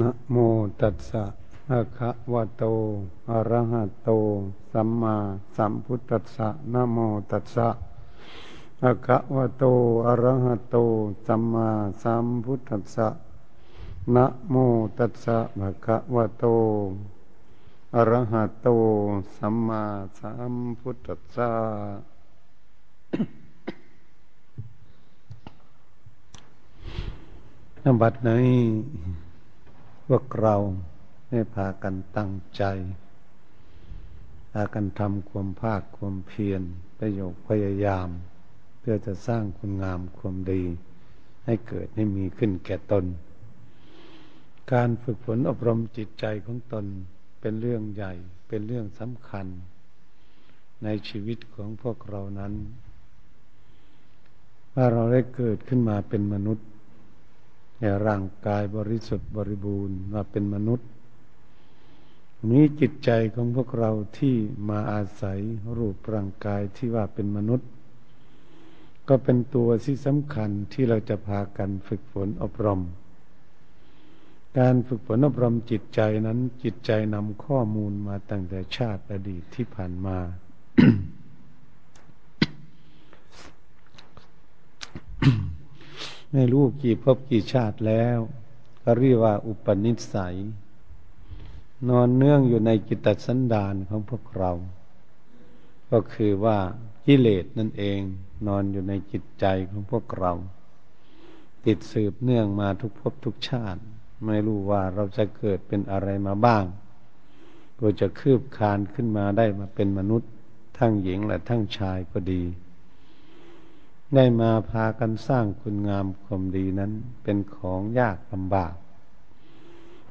นะโมตัสสะภะคะวะโต อะระหะโต สัมมาสัมพุทธัสสะนะโมตัสสะภะคะวะโต อะระหะโต สัมมาสัมพุทธัสสะนะโมตัสสะภะคะวะโต อะระหะโต สัมมาสัมพุทธัสสะนบัดนี้ วกเราให้พากันตั้งใจ พากันทำความภาคความเพียรประโยคพยายาม เพื่อจะสร้างคุณงามความดี ให้เกิดให้มีขึ้นแก่ตน การฝึกฝนอบรมจิตใจของตนเป็นเรื่องใหญ่เป็นเรื่องสำคัญ ในชีวิตของพวกเรานั้น ว่าเราได้เกิดขึ้นมาเป็นมนุษย์ ให้ร่างกายบริสุทธิ์บริบูรณ์มาเป็นมนุษย์มีจิตใจของพวกเราที่มาอาศัยรูปร่างกายที่ว่าเป็นมนุษย์ ก็เป็นตัวที่สำคัญที่เราจะพากันฝึกฝนอบรม การฝึกฝนอบรมจิตใจนั้นจิตใจนำข้อมูลมาตั้งแต่ชาติอดีตที่ผ่านมา ไม่รู้กี่พบกี่ชาติแล้ว ก็เรียกว่าอุปนิสัย นอนเนื่องอยู่ในกิตสันดานของพวกเรา ก็คือว่ากิเลสนั่นเอง นอนอยู่ในจิตใจของพวกเรา ติดสืบเนื่องมาทุกภพทุกชาติ ไม่รู้ว่าเราจะเกิดเป็นอะไรมาบ้างก็จะคืบคานขึ้นมาได้มาเป็นมนุษย์ ทั้งหญิงและทั้งชายก็ดี ได้มาพากันสร้างคุณงามความดีนั้นเป็นของยากลำบาก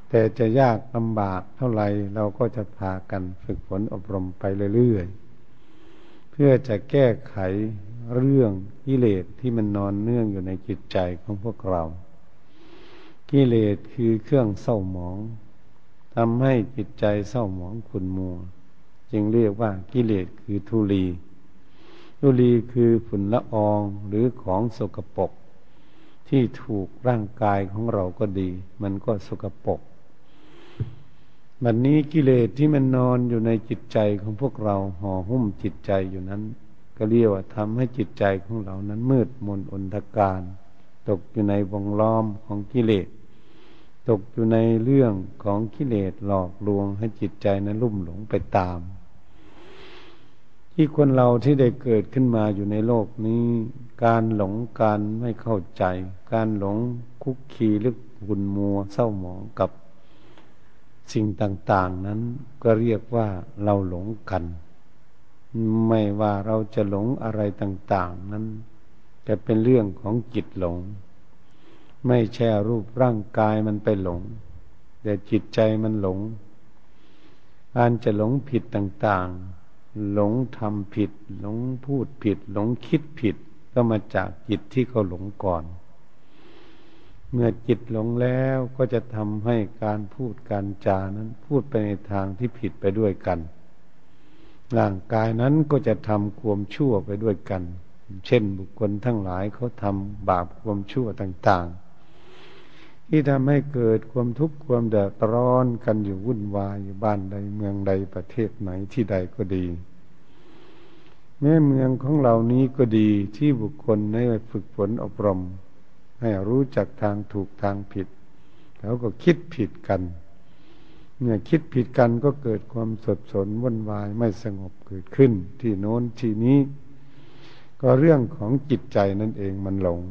แต่จะยากลำบากเท่าไหร่เราก็จะพากันฝึกฝนอบรมไปเรื่อยๆ เพื่อจะแก้ไขเรื่องกิเลสที่มันนอนเนื่องอยู่ในจิตใจของพวกเรากิเลสคือเครื่องเศร้าหมองทำให้จิตใจเศร้าหมองขุนมัว จึงเรียกว่ากิเลสคือทุลี ลีคือฝุ่นละอองหรือของสกปรกที่ถูกร่างกายของเราก็ดี มันก็สกปรกบัดนนี้กิเลสที่มันนอนอยู่ในจิตใจของพวกเราห่อหุ้มจิตใจอยู่นั้น ก็เรียกว่าทำให้จิตใจของเรานั้นมืดมนอนทการ ตกอยู่ในวงล้อมของกิเลส ตกอยู่ในเรื่องของกิเลสหลอกลวงให้จิตใจนั้นลุ่มหลงไปตาม ที่คนเราที่ได้เกิดขึ้นมาอยู่ในโลกนี้ การหลงการไม่เข้าใจ การหลงคุกคีลึกหุ่นมัวเศร้าหมองกับสิ่งต่าง ๆ นั้นก็เรียกว่าเราหลงกัน ไม่ว่าเราจะหลงอะไรต่าง ๆ นั้นจะเป็นเรื่องของจิตหลง ไม่ใช่รูปร่างกายมันไปหลง แต่จิตใจมันหลง การจะหลงผิดต่าง ๆ หลงทำผิด หลงพูดผิด หลงคิดผิด ก็มาจากจิตที่เขาหลงก่อน เมื่อจิตหลงแล้วก็จะทำให้การพูดการจานั้น พูดไปในทางที่ผิดไปด้วยกัน ร่างกายนั้นก็จะทำความชั่วไปด้วยกัน เช่นบุคคลทั้งหลายเขาทำบาปความชั่วต่าง ๆ ที่ทำให้เกิดความทุกข์ความเดือดร้อนกันอยู่วุ่นวายอยู่บ้านใดเมืองใดประเทศไหนที่ใดก็ดี แม้เมืองของเหล่านี้ก็ดีที่บุคคลได้ฝึกฝนอบรม ให้รู้จักทางถูกทางผิด แล้วก็คิดผิดกันเมื่อคิดผิดกันก็เกิดความสดสนวุ่นวายไม่สงบเกิดขึ้น ที่โน้นที่นี้ ก็เรื่องของจิตใจนั่นเองมันหลง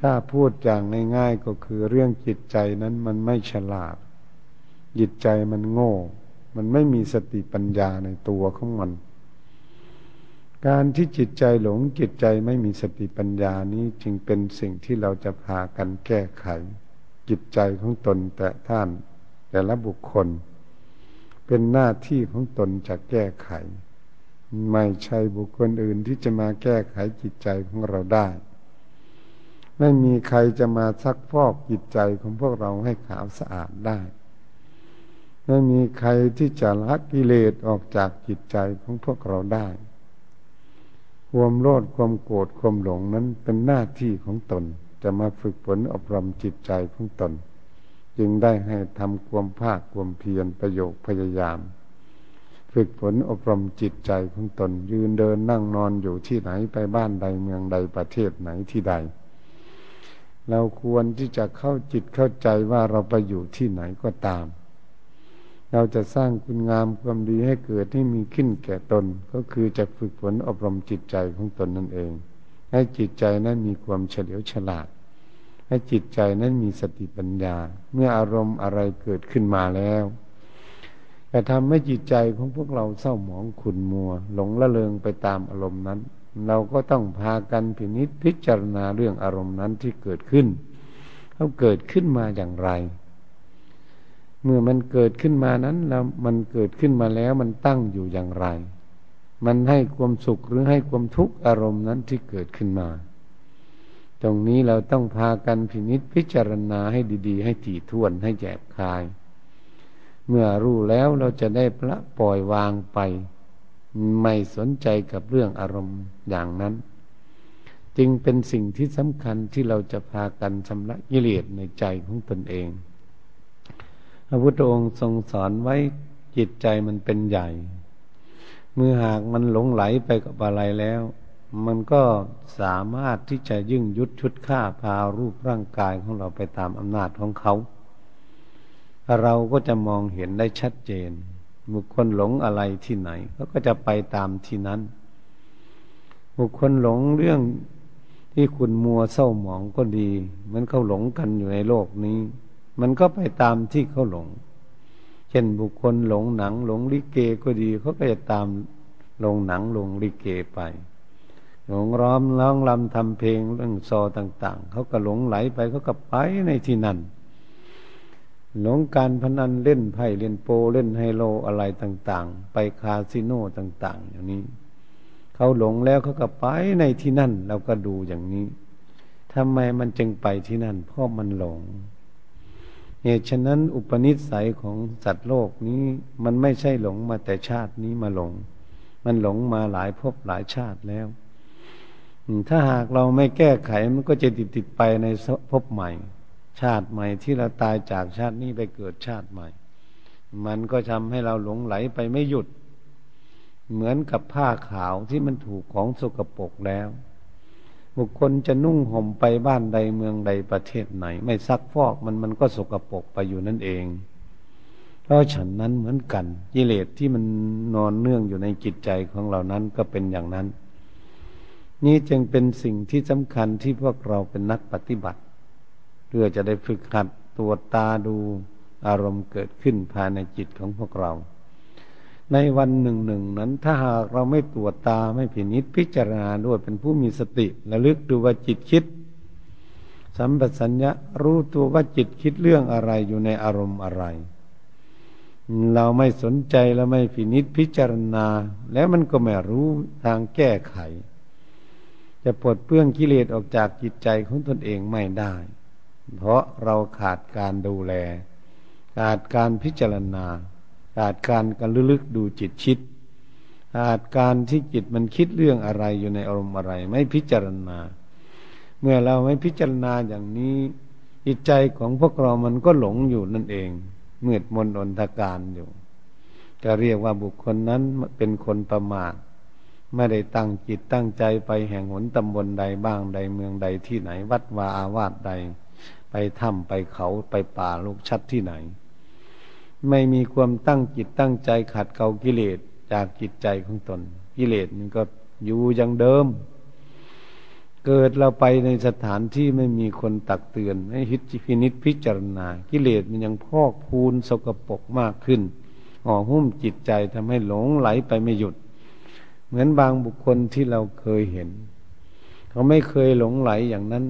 ถ้าพูดอย่างง่ายๆก็คือเรื่องจิตใจนั้นมันไม่ฉลาด จิตใจมันโง่ มันไม่มีสติปัญญาในตัวของมัน การที่จิตใจหลงจิตใจไม่มีสติปัญญานี้จึงเป็นสิ่งที่เราจะพากันแก้ไข จิตใจของตนแต่ท่าน แต่ละบุคคล เป็นหน้าที่ของตนจะแก้ไข ไม่ใช่บุคคลอื่นที่จะมาแก้ไขจิตใจของเราได้ ไม่มีใครจะมาซักฟอกจิตใจของพวกเราให้ขาวสะอาดได้ ไม่มีใครที่จะละกิเลสออกจากจิตใจของพวกเราได้ ความโลดความโกรธความหลงนั้นเป็นหน้าที่ของตน จะมาฝึกฝนอบรมจิตใจของตน จึงได้ให้ทำความภาคความเพียรประโยคพยายาม ฝึกฝนอบรมจิตใจของตน ยืนเดินนั่งนอนอยู่ที่ไหนไปบ้านใดเมืองใดประเทศไหนที่ใด เราควรที่จะเข้าจิตเข้าใจว่าเราไปอยู่ที่ไหนก็ตาม เราจะสร้างคุณงามความดีให้เกิดให้มีขึ้นแก่ตน ก็คือจะฝึกฝนอบรมจิตใจของตนนั่นเอง ให้จิตใจนั้นมีความเฉลียวฉลาด ให้จิตใจนั้นมีสติปัญญา เมื่ออารมณ์อะไรเกิดขึ้นมาแล้วแต่ทำให้จิตใจของพวกเราเศร้าหมองขุนมัว หลงละเลงไปตามอารมณ์นั้น เราก็ต้องพากันพินิจพิจารณาเรื่องอารมณ์นั้นที่เกิดขึ้นเขาเกิดขึ้นมาอย่างไร เมื่อมันเกิดขึ้นมานั้นแล้วมันเกิดขึ้นมาแล้วมันตั้งอยู่อย่างไร มันให้ความสุขหรือให้ความทุกข์อารมณ์นั้นที่เกิดขึ้นมา ตรงนี้เราต้องพากันพินิษพิจารณาให้ดี ๆ ให้ถี่ถ้วนให้แยบคาย เมื่อรู้แล้วเราจะได้พระปล่อยวางไป ไม่สนใจกับเรื่องอารมณ์อย่างนั้น จึงเป็นสิ่งที่สำคัญที่เราจะพากันชำระกิเลสในใจของตนเอง พระพุทธองค์ทรงสอนไว้จิตใจมันเป็นใหญ่ เมื่อหากมันหลงไหลไปกับอะไรแล้ว มันก็สามารถที่จะยึ่งยุดชุดฆ่าพารูปร่างกายของเราไปตามอำนาจของเขา เราก็จะมองเห็นได้ชัดเจน บุคคลหลงอะไรที่ไหนเขาก็จะไปตามที่นั้น บุคคลหลงเรื่องที่คุณมัวเศร้าหมองก็ดี มันเขาหลงกันอยู่ในโลกนี้ มันก็ไปตามที่เขาหลง เช่นบุคคลหลงหนัง หลงลิเกก็ดีเขาก็จะตามลงหนังลงลิเกไป หลงร้อมร้องลำทำเพลงเรื่องโซต่าง ๆเขาก็หลงไหลไปเขาก็ไปในที่นั่น หลงการพนันเล่นไพ่เล่นโปเล่นไฮโลอะไรต่าง ๆ ไปคาสิโนต่าง ๆ อย่างนี้เขาหลงแล้วเขาก็ไปในที่นั่น เราก็ดูอย่างนี้ทำไมมันจึงไปที่นั่น เพราะมันหลงเหตุฉะนั้นอุปนิสัยของสัตว์โลกนี้มันไม่ใช่หลงมาแต่ชาตินี้มาหลง มันหลงมาหลายภพหลายชาติแล้ว ถ้าหากเราไม่แก้ไขมันก็จะติดติดไปในภพใหม่ ชาติใหม่ที่เราตายจากชาตินี้ไปเกิดชาติใหม่ มันก็ทำให้เราหลงไหลไปไม่หยุด เหมือนกับผ้าขาวที่มันถูกของสกปรกแล้ว บุคคลจะนุ่งห่มไปบ้านใดเมืองใดประเทศไหน ไม่ซักฟอกมันมันก็สกปรกไปอยู่นั่นเอง เพราะฉันนั้นเหมือนกันกิเลสที่มันนอนเนื่องอยู่ในจิตใจของเรานั้นก็เป็นอย่างนั้น นี้จึงเป็นสิ่งที่สำคัญที่พวกเราเป็นนักปฏิบัติ เพื่อจะได้ฝึกหัดตัวตาดูอารมณ์เกิดขึ้นภายในจิตของพวกเรา ในวันหนึ่งหนึ่งนั้นถ้าหากเราไม่ตรวจตาไม่ผินิษพิจารณาด้วยเป็นผู้มีสติและลึกดูว่าจิตคิด สัมปสัญญะรู้ตัวว่าจิตคิดเรื่องอะไรอยู่ในอารมณ์อะไร เราไม่สนใจและไม่ผินิษพิจารณา แล้วมันก็ไม่รู้ทางแก้ไข จะปลดเปลื้องกิเลสออกจากจิตใจของตนเองไม่ได้ เพราะเราขาดการดูแล ขาดการพิจารณา ขาดการการลึกดูจิตคิดขาดการที่จิตมันคิดเรื่องอะไรอยู่ในอารมณ์อะไร ไม่พิจารณา เมื่อเราไม่พิจารณาอย่างนี้จิตใจของพวกเรามันก็หลงอยู่นั่นเอง มืดมนอนทการอยู่จะเรียกว่าบุคคลนั้นเป็นคนประมาทไม่ได้ตั้งจิตตั้งใจไปแห่งหนตำบลใดบ้างใดเมืองใดที่ไหน วัดวาอาวาสใด ไปถ้ำไปเขาไปป่าลูกชัดที่ไหน ไม่มีความตั้งจิตตั้งใจขัดเกลากิเลสจากจิตใจของตน กิเลสมันก็อยู่อย่างเดิม เกิดเราไปในสถานที่ไม่มีคนตักเตือน ให้ฮิตพินิษพิจารณา กิเลสมันยังพอกพูนสกปรกมากขึ้นห่อหุ้มจิตใจทำให้หลงไหลไปไม่หยุด เหมือนบางบุคคลที่เราเคยเห็น เขาไม่เคยหลงไหลอย่างนั้น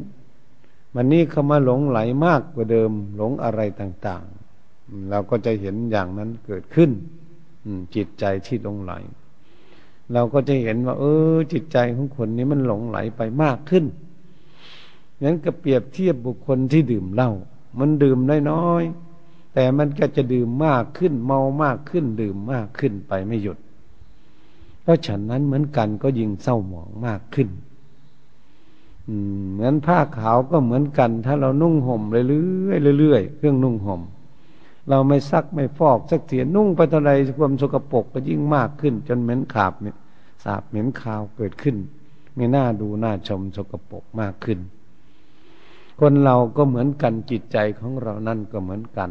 วันนี้เขามาหลงไหลมากกว่าเดิม หลงอะไรต่าง ๆ เราก็จะเห็นอย่างนั้นเกิดขึ้นจิตใจที่หลงไหล เราก็จะเห็นว่า เออ จิตใจของคนนี้มันหลงไหลไปมากขึ้นงั้นก็เปรียบเทียบบุคคลที่ดื่มเหล้ามันดื่มน้อยๆแต่มันก็จะดื่มมากขึ้น เมามากขึ้น ดื่มมากขึ้นไปไม่หยุดเพราะฉันนั้นเหมือนกันก็ยิ่งเศร้าหมองมากขึ้น เหมือนผ้าขาวก็เหมือนกัน ถ้าเรานุ่งห่มเรื่อยๆเรื่อยๆเครื่องนุ่งห่ม เราไม่ซักไม่ฟอกสักเทียนุ่งไปเท่าไรความสกปรกก็ยิ่งมากขึ้น จนเหม็นขาบเนี่ยสาบเหม็นขาวเกิดขึ้น ไม่น่าดูน่าชมสกปรกมากขึ้น คนเราก็เหมือนกันจิตใจของเรานั่นก็เหมือนกัน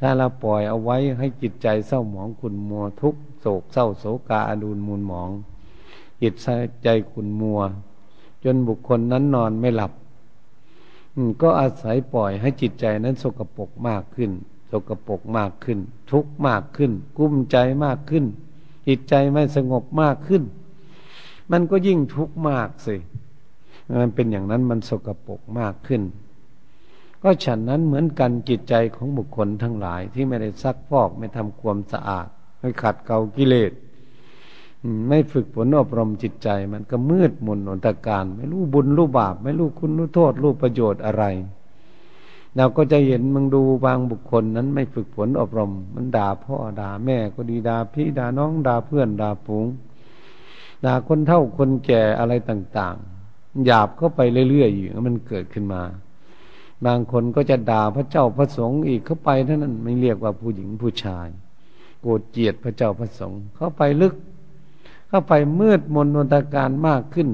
ถ้าเราปล่อยเอาไว้ให้จิตใจเศร้าหมองขุนมัวทุกโศกเศร้าโศกาอดูลมูลหมอง จิตใจขุนมัว จนบุคคลนั้นนอนไม่หลับก็อาศัยปล่อยให้จิตใจนั้นสกปรกมากขึ้น สกปรกมากขึ้น ทุกข์มากขึ้น กุ้มใจมากขึ้น จิตใจไม่สงบมากขึ้น มันก็ยิ่งทุกข์มากสิมันเป็นอย่างนั้นมันสกปรกมากขึ้น ก็ฉันนั้นเหมือนกันจิตใจของบุคคลทั้งหลายที่ไม่ได้ซักฟอกไม่ทำความสะอาดไม่ขัดเกลากิเลส ไม่ฝึกฝนอบรมจิตใจ มันก็มืดมนอนตการ ไม่รู้บุญรู้บาป ไม่รู้คุณรู้โทษรู้ประโยชน์อะไร เราก็จะเห็นมึงดูบางบุคคลนั้นไม่ฝึกฝนอบรม มันด่าพ่อด่าแม่ก็ดีด่าพี่ด่าน้องด่าเพื่อนด่าฝูงด่าคนเฒ่าคนแก่อะไรต่าง ๆ หยาบเข้าไปเรื่อยๆอยู่มันเกิดขึ้นมา บางคนก็จะด่าพระเจ้าพระสงฆ์อีกเข้าไปเท่านั้นไม่เรียกว่าผู้หญิงผู้ชาย โกรธเกลียดพระเจ้าพระสงฆ์เข้าไปลึก เข้าไปมืดมนนตการมากขึ้น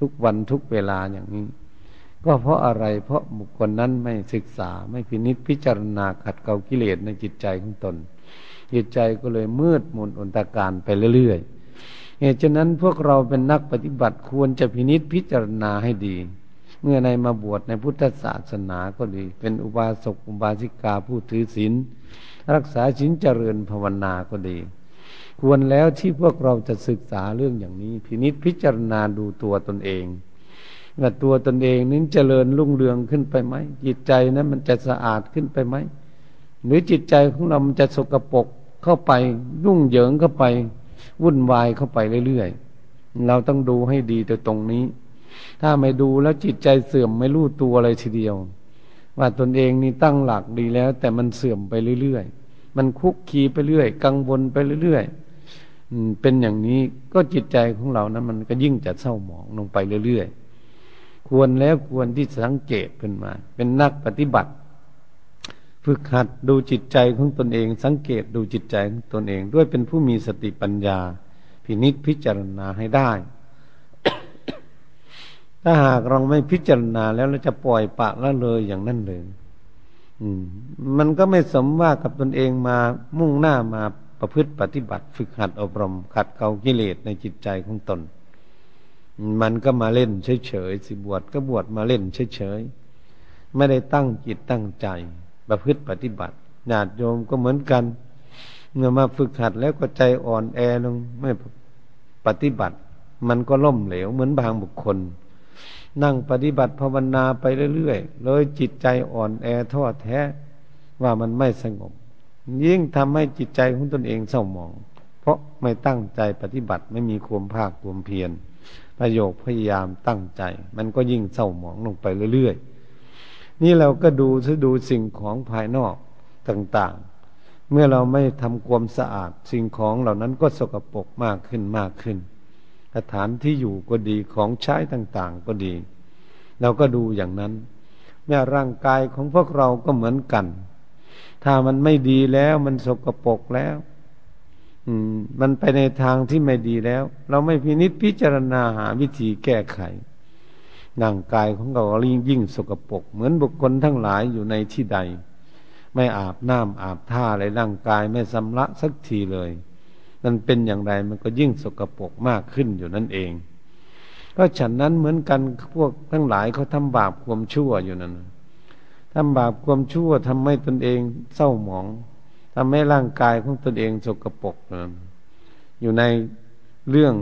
ทุกวันทุกเวลาอย่างนี้ ก็เพราะอะไรเพราะบุคคลนั้นไม่ศึกษาไม่พินิจพิจารณาขัดเกลากิเลสในจิตใจของตน จิตใจก็เลยมืดมนอนตาการไปเรื่อยๆเหตุฉะนั้นพวกเราเป็นนักปฏิบัติควรจะพินิจพิจารณาให้ดี เมื่อในมาบวชในพุทธศาสนาก็ดี เป็นอุบาสกอุบาสิกาผู้ถือศีลรักษาศีลเจริญภาวนาก็ดี ควรแล้วที่พวกเราจะศึกษาเรื่องอย่างนี้ พินิจพิจารณาดูตัวตนเองว่าตัวตนเองนั้นเจริญรุ่งเรืองขึ้นไปไหมจิตใจนั้นมันจะสะอาดขึ้นไปไหมหรือจิตใจของเรามันจะสกปรกเข้าไปรุ่งเหยิงเข้าไป วุ่นวายเข้าไปเรื่อยๆเราต้องดูให้ดีแต่ตรงนี้ ถ้าไม่ดูแล้วจิตใจเสื่อมไม่รู้ตัวอะไรทีเดียว ว่าตนเองนี่ตั้งหลักดีแล้ว แต่มันเสื่อมไปเรื่อยๆมันคุกคีไปเรื่อย กังวลไปเรื่อยๆ เป็นอย่างนี้ก็จิตใจของเรานะั้น มันก็ยิ่งจะเศร้าหมองลงไปเรื่อยๆ ควรแล้วควรที่สังเกตขึ้นมา เป็นนักปฏิบัติ ฝึกหัดดูจิตใจของตนเอง สังเกตดูจิตใจของตนเอง ด้วยเป็นผู้มีสติปัญญา พินิจพิจารณาให้ได้ ถ้าหากเราไม่พิจารณาแล้วเราจะปล่อยปะละเลยอย่างนั้นเลย อืม มันก็ไม่สมว่ากับตนเองมามุ่งหน้ามา ประพฤติปฏิบัติฝึกหัดอบรม ขัดเกลากิเลสในจิตใจของตน มันก็มาเล่นเฉยๆสิบวชก็บวชมาเล่นเฉยๆไม่ได้ตั้งจิตตั้งใจ ประพฤติปฏิบัติญาติโยมก็เหมือนกันเมื่อมาฝึกหัดแล้วก็ใจอ่อนแอลงไม่ปฏิบัติ มันก็ล่มเหลวเหมือนบางบุคคล นั่งปฏิบัติภาวนาไปเรื่อยๆเลยจิตใจอ่อนแอท้อแท้ว่ามันไม่สงบ ยิ่งทำให้จิตใจของตนเองเศร้าหมอง เพราะไม่ตั้งใจปฏิบัติไม่มีความภาคความเพียรประโยคพยายามตั้งใจ มันก็ยิ่งเศร้าหมองลงไปเรื่อยๆ นี่เราก็ดูซดูสิ่งของภายนอกต่างๆ เมื่อเราไม่ทำความสะอาด สิ่งของเหล่านั้นก็สกปรกมากขึ้นมากขึ้น สถานที่อยู่ก็ดีของใช้ต่างๆก็ดี เราก็ดูอย่างนั้นแม้ร่างกายของพวกเราก็เหมือนกัน ถ้ามันไม่ดีแล้ว มันสกปรกแล้วมันไปในทางที่ไม่ดีแล้ว เราไม่พินิจพิจารณาหาวิธีแก้ไขร่างกายของเรายิ่งยิ่งสกปรกเหมือนบุคคลทั้งหลายอยู่ในที่ใด ไม่อาบน้ำอาบท่าอะไรร่างกายไม่สำระสักทีเลยนั่นเป็นอย่างไรมันก็ยิ่งสกปรกมากขึ้นอยู่นั่นเองก็ฉันนั้นเหมือนกันพวกทั้งหลายเขาทำบาปความชั่วอยู่นั่น ทำบาปความชั่วทำให้ตนเองเศร้าหมองทำให้ร่างกายของตนเองสกปรกอยู่ในเรื่อง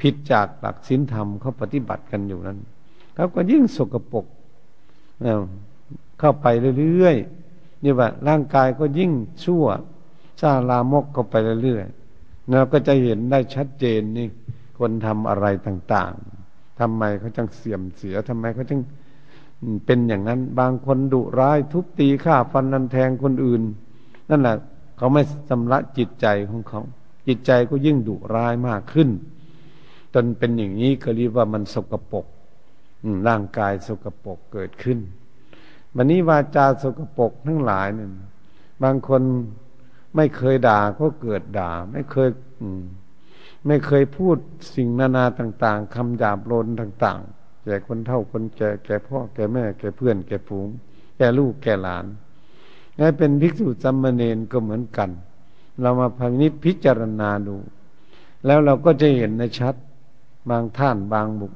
ผิดจากหลักศีลธรรมเขาปฏิบัติกันอยู่นั้นเขาก็ยิ่งสกปรกเข้าไปเรื่อยๆนี่ว่าร่างกายก็ยิ่งชั่วซาลามกเข้าไปเรื่อยๆเราก็จะเห็นได้ชัดเจนนี่คนทำอะไรต่าง ๆทำไมเขาจังเสื่อมเสียทำไมเขาจัง เป็นอย่างนั้น บางคนดุร้าย ทุบตีฆ่าฟันนันแทงคนอื่น นั่นแหละเขาไม่สำระจิตใจของเขา จิตใจก็ยิ่งดุร้ายมากขึ้นจนเป็นอย่างนี้ก็เรียกว่ามันสกปรกร่างกายสกปรกเกิดขึ้นวันนี้วาจาสกปรกทั้งหลายเนี่ยบางคนไม่เคยด่าก็เกิดด่า ไม่เคยไม่เคยพูดสิ่งนานาต่าง ๆคำหยาบโลนต่าง ๆ แก่คนเท่าคนแก่แก่พ่อแก่แม่ แก่เพื่อน แก่ฝูง แก่ลูกแก่หลานนี่เป็นภิกษุสัมเนนก็เหมือนกัน เรามาพังนิพิจารณาดู แล้วเราก็จะเห็นในชัด บางท่านบางบุค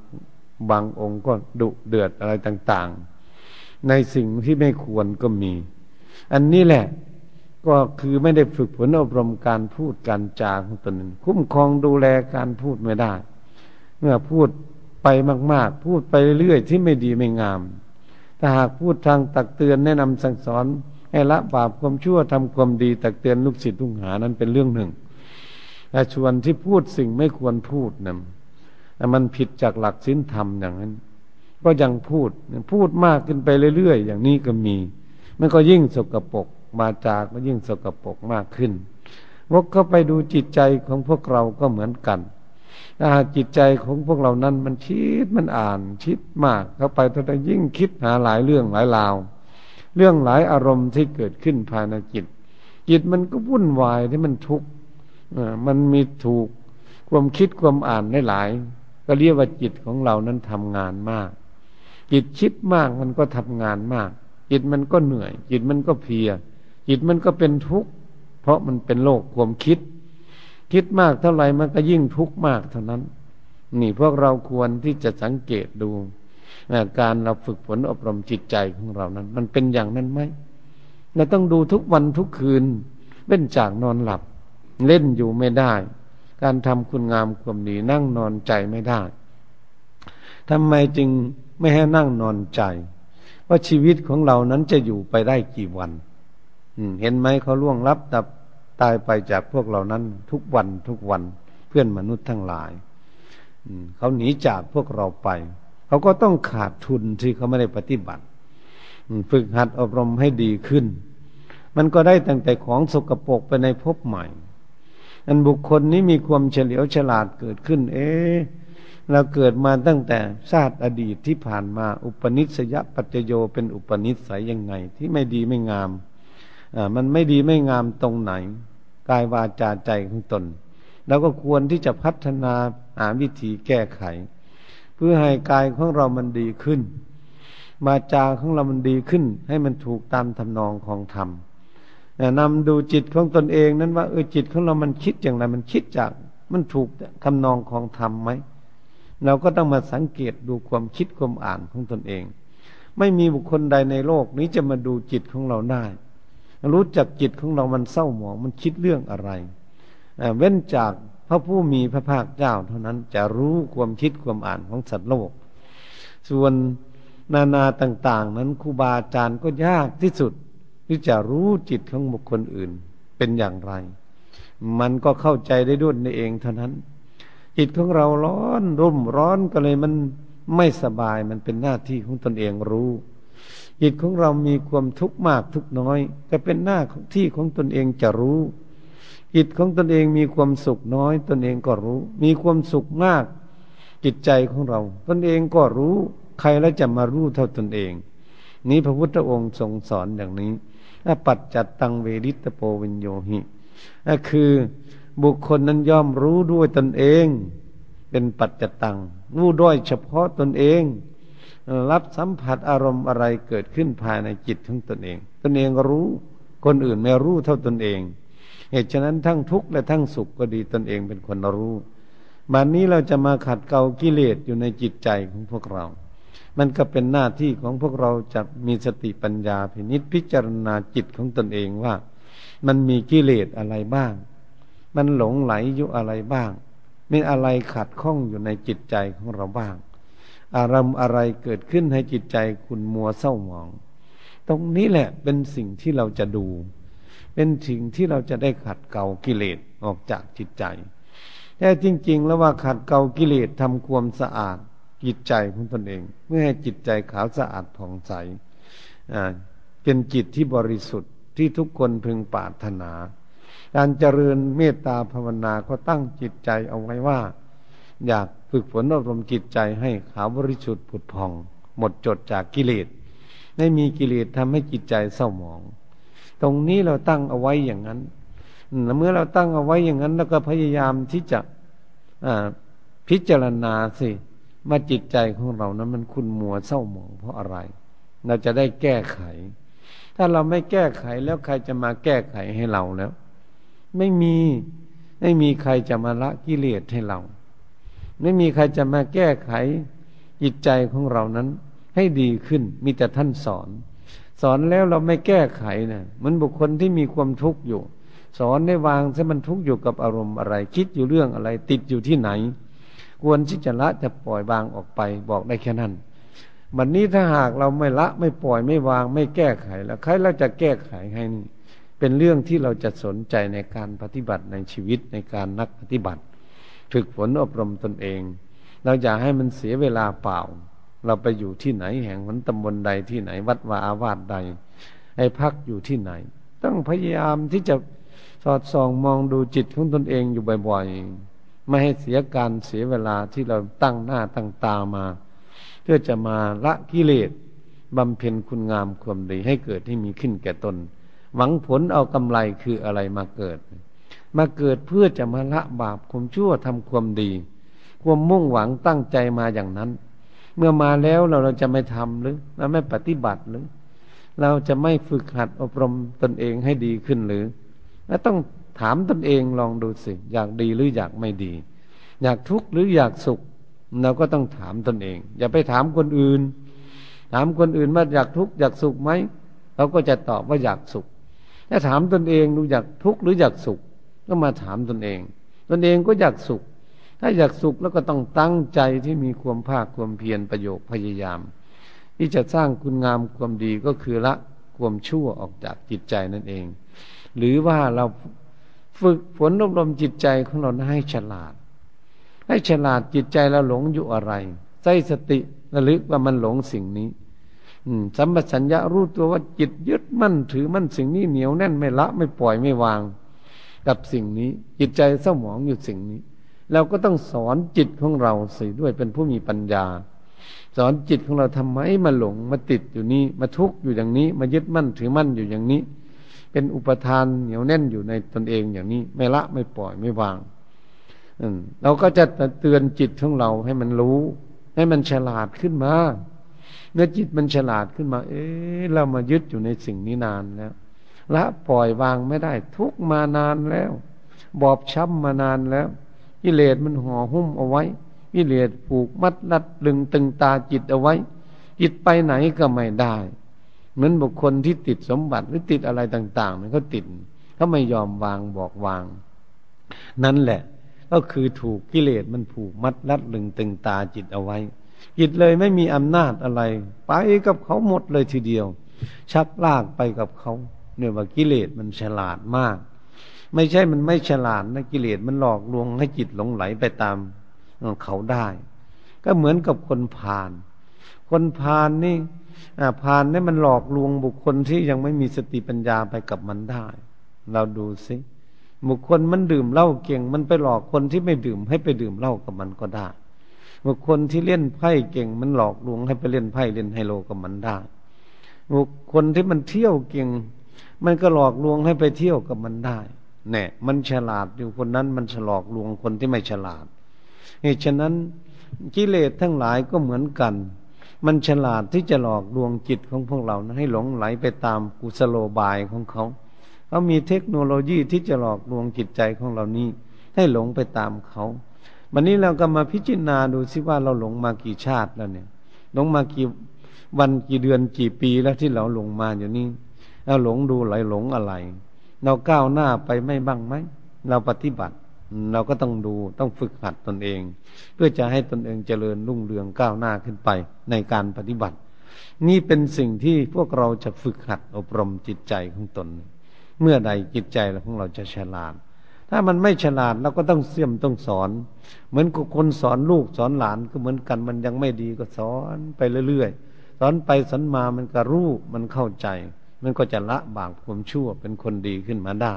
บางองค์ก็ดุเดือดอะไรต่าง ๆ ในสิ่งที่ไม่ควรก็มี อันนี้แหละก็คือไม่ได้ฝึกฝนอบรมการพูดการจาของตนคุ้มครองดูแลการพูดไม่ได้ เมื่อพูด ไปมาก ๆ พูดไปเรื่อยๆที่ไม่ดีไม่งามถ้าหากพูดทางตักเตือนแนะนำสั่งสอนให้ละบาปความชั่วทำความดีตักเตือนลูกศิษย์ลูกหานั้นเป็นเรื่องหนึ่งแต่ชวนที่พูดสิ่งไม่ควรพูดนะมันผิดจากหลักศีลธรรมอย่างนั้น ก็ยังพูดพูดมากขึ้นไปเรื่อยๆ อย่างนี้ก็มี มันก็ยิ่งสกปรกมาจากก็ยิ่งสกปรกมากขึ้นวกเข้าไปดูจิตใจของพวกเราก็เหมือนกัน ถ้าจิตใจของพวกเรานั้นมันคิดมันอ่านคิดมากเข้าไปเท่าไหร่ยิ่งคิดหาหลายเรื่องหลายราว เรื่องหลายอารมณ์ที่เกิดขึ้นภายในจิต จิตมันก็วุ่นวายที่มันทุกข์มันมีถูกความคิดความอ่านหลาย ก็เรียกว่าจิตของเรานั้นทำงานมาก จิตคิดมากมันก็ทำงานมาก จิตมันก็เหนื่อย จิตมันก็เพีย จิตมันก็เป็นทุกข์เพราะมันเป็นโลกความคิด คิดมากเท่าไหร่มันก็ยิ่งทุกข์มากเท่านั้น นี่พวกเราควรที่จะสังเกตดูการเราฝึกฝนอบรมจิตใจของเรานั้น มันเป็นอย่างนั้นไหมเราต้องดูทุกวันทุกคืนเล่นจากนอนหลับ เล่นอยู่ไม่ได้ การทำคุณงามความดีนั่งนอนใจไม่ได้ทำไมจึงไม่ให้นั่งนอนใจ ว่าชีวิตของเรานั้นจะอยู่ไปได้กี่วันเห็นไหมเขาล่วงลับดับ ตายไปจากพวกเรานั้นทุกวันทุกวันเพื่อนมนุษย์ทั้งหลายเขาหนีจากพวกเราไป เขาก็ต้องขาดทุนที่เขาไม่ได้ปฏิบัติฝึกหัดอบรมให้ดีขึ้น มันก็ได้ตั้งแต่ของสกปรกไปในภพใหม่ อันบุคคลนี้มีความเฉลียวฉลาดเกิดขึ้น เอ๊เราเกิดมาตั้งแต่ชาติอดีตที่ผ่านมา อุปนิสัยปัจจโยเป็นอุปนิสัยยังไง ที่ไม่ดีไม่งาม มันไม่ดีไม่งามตรงไหน กายวาจาใจของตนแล้วก็ควรที่จะพัฒนาหาวิธีแก้ไข เพื่อให้กายของเรามันดีขึ้น มาจาของเรามันดีขึ้น ให้มันถูกตามทำนองของธรรมนำดูจิตของตนเองนั้นว่าเออจิตของเรามันคิดอย่างไรมันคิดจากมันถูกทำนองของธรรมไหมเราก็ต้องมาสังเกตดูความคิดความอ่านของตนเอง ไม่มีบุคคลใดในโลกนี้จะมาดูจิตของเราได้ รู้จักจิตของเรามันเศร้าหมองมันคิดเรื่องอะไรเว้นจากพระผู้มีพระภาคเจ้า เท่านั้นจะรู้ความคิดความอ่านของสัตว์โลก ส่วนนานาต่าง ๆ นั้นครูบาอาจารย์ก็ยากที่สุด ที่จะรู้จิตของบุคคลอื่นเป็นอย่างไร มันก็เข้าใจได้ด้วยในเองเท่านั้น จิตของเราร้อนรุ่มร้อนก็เลยมันไม่สบายมันเป็นหน้าที่ของตนเองรู้ จิตของเรามีความทุกข์มากทุกน้อย แต่เป็นหน้าที่ของตนเองจะรู้จิตของตนเองมีความสุขน้อย ตนเองก็รู้ มีความสุขมาก จิตใจของเรา ตนเองก็รู้ ใครแล้วจะมารู้เท่าตนเอง นี้พระพุทธองค์ทรงสอนอย่างนี้ปัจจัตตังเวริตโปวิญโยหินั่นคือบุคคลนั้นย่อมรู้ด้วยตนเอง เป็นปัจจตังรู้ด้วยเฉพาะตนเอง รับสัมผัสอารมณ์อะไรเกิดขึ้นภายในจิตของตนเอง ตนเองรู้คนอื่นไม่รู้เท่าตนเอง เหตุฉะนั้นทั้งทุกข์และทั้งสุขก็ดีตนเองเป็นคนรู้บัดนนี้เราจะมาขัดเกลากิเลสอยู่ในจิตใจของพวกเรา มันก็เป็นหน้าที่ของพวกเราจะมีสติปัญญาพินิจพิจารณาจิตของตนเองว่า มันมีกิเลสอะไรบ้าง มันหลงไหลอยู่อะไรบ้าง มีอะไรขัดข้องอยู่ในจิตใจของเราบ้าง อารมณ์อะไรเกิดขึ้นให้จิตใจคุณมัวเศร้าหมอง ตรงนี้แหละเป็นสิ่งที่เราจะดู เป็นสิ่งที่เราจะได้ขัดเกลากิเลสออกจากจิตใจ แต่จริง ๆ แล้วว่าขัดเกลากิเลสทำความสะอาดจิตใจของตนเอง เมื่อให้จิตใจขาวสะอาดผ่องใสเป็นจิตที่บริสุทธิ์ที่ทุกคนพึงปรารถนา การเจริญเมตตาภาวนาก็ตั้งจิตใจเอาไว้ว่า อยากฝึกฝนอบรมจิตใจให้ขาวบริสุทธิ์ผุดพอง หมดจดจากกิเลสไม่มีกิเลสทำให้จิตใจเศร้าหมอง ตรงนี้เราตั้งเอาไว้อย่างนั้นเมื่อเราตั้งเอาไว้อย่างนั้น แล้วก็พยายามที่จะพิจารณาสิมาจิตใจของเรานั้นมันคุณมัวเศร้าหมองเพราะอะไร เราจะได้แก้ไข ถ้าเราไม่แก้ไขแล้วใครจะมาแก้ไขให้เราแล้ว ไม่มีไม่มีใครจะมาละกิเลสให้เรา ไม่มีใครจะมาแก้ไขจิตใจของเรานั้น ให้ดีขึ้น มีแต่ท่านสอน สอนแล้วเราไม่แก้ไขนะ่ะมันบุคคลที่มีความทุกข์อยู่ สอนได้วางซะมันทุกข์อยู่กับอารมณ์อะไร คิดอยู่เรื่องอะไร ติดอยู่ที่ไหน ควรที่จะละจะปล่อยวางออกไป บอกได้แค่นั้นบัดนนี้ถ้าหากเราไม่ละไม่ปล่อยไม่วางไม่แก้ไขแล้วใครเราจะแก้ไขให้นี่เป็นเรื่องที่เราจะสนใจในการปฏิบัติในชีวิตในการนักปฏิบัติ ฝึกฝนอบรมตนเอง เราอย่าให้มันเสียเวลาเปล่า เราไปอยู่ที่ไหนแห่งหนตำบลใดที่ไหน วัดวาอาวาสใดไอ้พักอยู่ที่ไหน ต้องพยายามที่จะสอดส่องมองดูจิตของตนเองอยู่บ่อยๆ ไม่ให้เสียการเสียเวลาที่เราตั้งหน้าตั้งตามา เพื่อจะมาละกิเลสบำเพ็ญคุณงามความดีให้เกิดให้มีขึ้นแก่ตน หวังผลเอากำไรคืออะไรมาเกิด มาเกิดเพื่อจะมาละบาปความชั่วทำความดี ความมุ่งหวังตั้งใจมาอย่างนั้น เมื่อมาแล้วเราเราจะไม่ทำหรือเราไม่ปฏิบัติหรือ เราจะไม่ฝึกหัดอบรมตนเองให้ดีขึ้นหรือและต้องถามตนเองลองดูสิ อยากดีหรืออยากไม่ดี อยากทุกข์หรืออยากสุข เราก็ต้องถามตนเอง อย่าไปถามคนอื่น ถามคนอื่นว่าอยากทุกข์อยากสุขไหมเราก็จะตอบว่าอยากสุขถ้าถามตนเองดูอยากทุกข์หรืออยากสุข ก็มาถามตนเอง ตนเองก็อยากสุข ถ้าอยากสุขแล้วก็ต้องตั้งใจที่มีความภาคความเพียรประโยชน์พยายาม ที่จะสร้างคุณงามความดีก็คือละความชั่วออกจากจิตใจนั่นเอง หรือว่าเราฝึกฝนอบรมจิตใจของเราให้ฉลาด ให้ฉลาดจิตใจเราหลงอยู่อะไรใส่สติระลึกว่ามันหลงสิ่งนี้สัมปชัญญะรู้ตัวว่าจิตยึดมั่นถือมั่นสิ่งนี้เหนียวแน่นไม่ละไม่ปล่อยไม่วาง กับสิ่งนี้ จิตใจเศร้าหมองอยู่สิ่งนี้ เราก็ต้องสอนจิตของเราสิด้วยเป็นผู้มีปัญญา สอนจิตของเราทำไมมาหลงมาติดอยู่นี้มาทุกข์อยู่อย่างนี้ มายึดมั่นถือมั่นอยู่อย่างนี้ เป็นอุปทานเหนียวแน่นอยู่ในตนเองอย่างนี้ ไม่ละไม่ปล่อยไม่วางเราก็จะเตือนจิตของเราให้มันรู้ ให้มันฉลาดขึ้นมา เมื่อจิตมันฉลาดขึ้นมา เอ๊ะเรามายึดอยู่ในสิ่งนี้นานแล้ว ละปล่อยวางไม่ได้ ทุกมานานแล้ว บอบช้ำมานานแล้วกิเลสมันห่อหุ้มเอาไว้กิเลสผูกมัดรัดดึงตึงตาจิตเอาไว้ จิตไปไหนก็ไม่ได้เหมือนบุคคลที่ติดสมบัติหรือติดอะไรต่างๆมันเขาติดเขาไม่ยอมวางบอกวาง นั่นแหละ ก็คือถูกกิเลสมันผูกมัดรัดลึงตึงตาจิตเอาไว้ จิตเลยไม่มีอำนาจอะไร ไปกับเขาหมดเลยทีเดียว ชักลากไปกับเขา เนี่ยว่ากิเลสมันฉลาดมาก ไม่ใช่มันไม่ฉลาดนะกิเลสมันหลอกลวงให้จิตหลงไหลไปตามเขาได้ ก็เหมือนกับคนพาลคนพาลนี่พานนี่มันหลอกลวงบุคคลที่ยังไม่มีสติปัญญาไปกับมันได้ เราดูสิบุคคลมันดื่มเหล้าเก่ง มันไปหลอกคนที่ไม่ดื่มให้ไปดื่มเหล้ากับมันก็ได้บุคคลที่เล่นไพ่เก่ง มันหลอกลวงให้ไปเล่นไพ่เล่นไฮโลกับมันได้บุคคลที่มันเที่ยวเก่ง มันก็หลอกลวงให้ไปเที่ยวกับมันได้แน่มันฉลาดอยู่คนนั้นมันฉลอกลวงคนที่ไม่ฉลาดเหตุฉะนั้นกิเลสทั้งหลายก็เหมือนกัน มันฉลาดที่จะหลอกลวงจิตของพวกเรานะให้หลงไหลไปตามกุศโลบายของเขาเขามีเทคโนโลยีที่จะหลอกลวงจิตใจของเรานี้ ให้หลงไปตามเขาวันนี้เราก็มาพิจารณาดูซิว่าเราหลงมากี่ชาติแล้วเนี่ย หลงมากี่วันกี่เดือนกี่ปีแล้วที่เราหลงมาอยู่นี้ เราหลงดูไหลหลงอะไร เราก้าวหน้าไปไม่บ้างไหมเราปฏิบัติ เราก็ต้องดูต้องฝึกหัดตนเอง เพื่อจะให้ตนเองเจริญรุ่งเรืองก้าวหน้าขึ้นไปในการปฏิบัติ นี่เป็นสิ่งที่พวกเราจะฝึกหัดอบรมจิตใจของตน เมื่อใดจิตใจของเราจะฉลาดถ้ามันไม่ฉลาดเราก็ต้องเสี่ยมต้องสอน เหมือนคนสอนลูกสอนหลานก็เหมือนกันมันยังไม่ดีก็สอนไปเรื่อยๆ สอนไปสอนมามันก็รู้มันเข้าใจ มันก็จะละบาปความชั่วเป็นคนดีขึ้นมาได้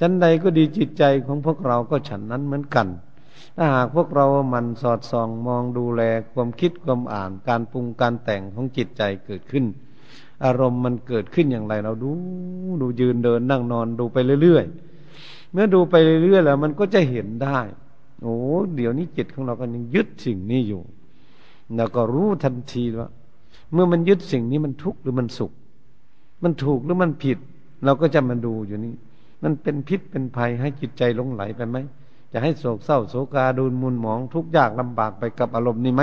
ฉันใดก็ดีจิตใจของพวกเราก็ฉันนั้นเหมือนกัน ถ้าหากพวกเรามันสอดส่องมองดูแลความคิดความอ่าน การปรุงการแต่งของจิตใจเกิดขึ้น อารมณ์มันเกิดขึ้นอย่างไรเราดู ดูยืนเดินนั่งนอนดูไปเรื่อยๆ เมื่อดูไปเรื่อยๆแล้วมันก็จะเห็นได้ โอ้เดี๋ยวนี้จิตของเราก็ยังยึดสิ่งนี้อยู่เราก็รู้ทันทีว่า เมื่อมันยึดสิ่งนี้มันทุกข์หรือมันสุข มันถูกหรือมันผิด เราก็จะมาดูอยู่นี่มันเป็นพิษเป็นภัยให้จิตใจลงไหลไปไหมจะให้โศกเศร้าโศกาดูนมุนหมอง ทุกข์ยากลำบากไปกับอารมณ์นี้ไหม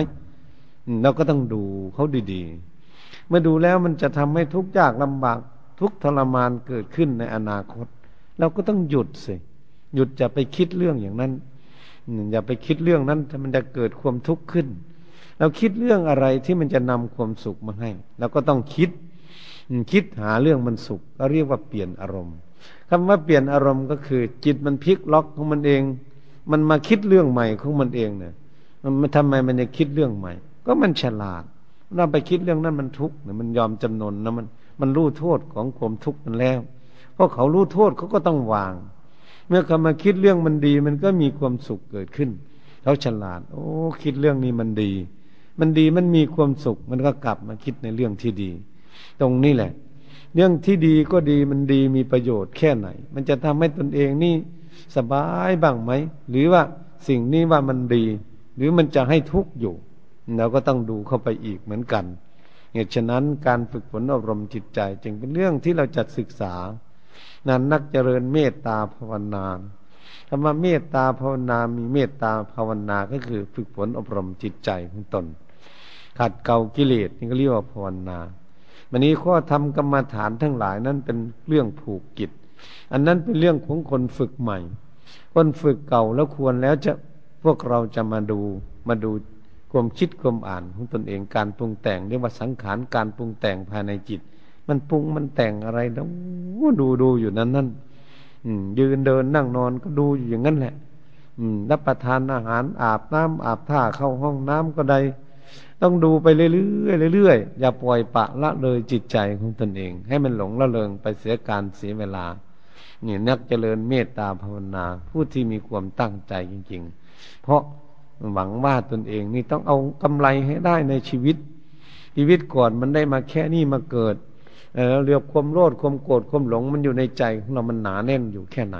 เราก็ต้องดูเขาดีๆ เมื่อดูแล้วมันจะทำให้ทุกข์ยากลำบาก ทุกทรมานเกิดขึ้นในอนาคต เราก็ต้องหยุดสิหยุดจะไปคิดเรื่องอย่างนั้นอย่าไปคิดเรื่องนั้นมันจะเกิดความทุกข์ขึ้น เราคิดเรื่องอะไรที่มันจะนำความสุขมาให้เราก็ต้องคิด คิดหาเรื่องมันสุขก็เรียกว่าเปลี่ยนอารมณ์คำว่าเปลี่ยนอารมณ์ก็คือ จิตมันพลิกล็อกของมันเอง มันมาคิดเรื่องใหม่ของมันเองเนี่ยมันทำไมมันจะคิดเรื่องใหม่ ก็มันฉลาดเราไปคิดเรื่องนั้นมันทุกข์เนี่ยมันยอมจำนนนะมันมันรู้โทษของความทุกข์มันแล้ว เพราะเขารู้โทษเขาก็ต้องวาง เมื่อเขามาคิดเรื่องมันดี มันก็มีความสุขเกิดขึ้นเขาฉลาด โอ้คิดเรื่องนี้มันดี มันดีมันมีความสุข มันก็กลับมาคิดในเรื่องที่ดี ตรงนี้แหละ เรื่องที่ดีก็ดีมันดีมีประโยชน์แค่ไหน มันจะทำให้ตนเองนี่สบายบ้างไหม หรือว่าสิ่งนี้ว่ามันดี หรือมันจะให้ทุกข์อยู่เราก็ต้องดูเข้าไปอีกเหมือนกันเหตุฉะนั้นการฝึกฝนอบรมจิตใจ จึงเป็นเรื่องที่เราจัดศึกษา นั้นนักเจริญเมตตาภาวนาคำว่าเมตตาภาวนา มีเมตตาภาวนา ก็คือฝึกฝนอบรมจิตใจของตน ขัดเกากิเลสนี่ก็เรียกว่าภาวนา วันนี้ข้อทำกรรมฐานทั้งหลายนั้นเป็นเรื่องผูกกิจ อันนั้นเป็นเรื่องของคนฝึกใหม่ คนฝึกเก่าแล้วควรแล้วจะพวกเราจะมาดูมาดูความคิดความอ่านของตนเองการปรุงแต่งเรียกว่าสังขารการปรุงแต่งภายในจิต มันปรุงมันแต่งอะไรแล้วดูดูอยู่นั้นนั่นยืนเดินนั่งนอนก็ดูอยู่อย่างนั้นแหละรับประทานอาหารอาบน้ำอาบท่าเข้าห้องน้ำก็ได้ ต้องดูไปเรื่อยๆเรื่อยๆอย่าปล่อยปะละเลยจิตใจของตนเอง ให้มันหลงละเลงไปเสียการเสียเวลานี่นักเจริญเมตตาภาวนาผู้ที่มีความตั้งใจจริง ๆ เพราะหวังว่าตนเองนี่ต้องเอากำไรให้ได้ในชีวิต ชีวิตก่อนมันได้มาแค่นี้มาเกิดเเรียกความโลดความโกรธความหลงมันอยู่ในใจของเรามันหนาแน่นอยู่แค่ไหน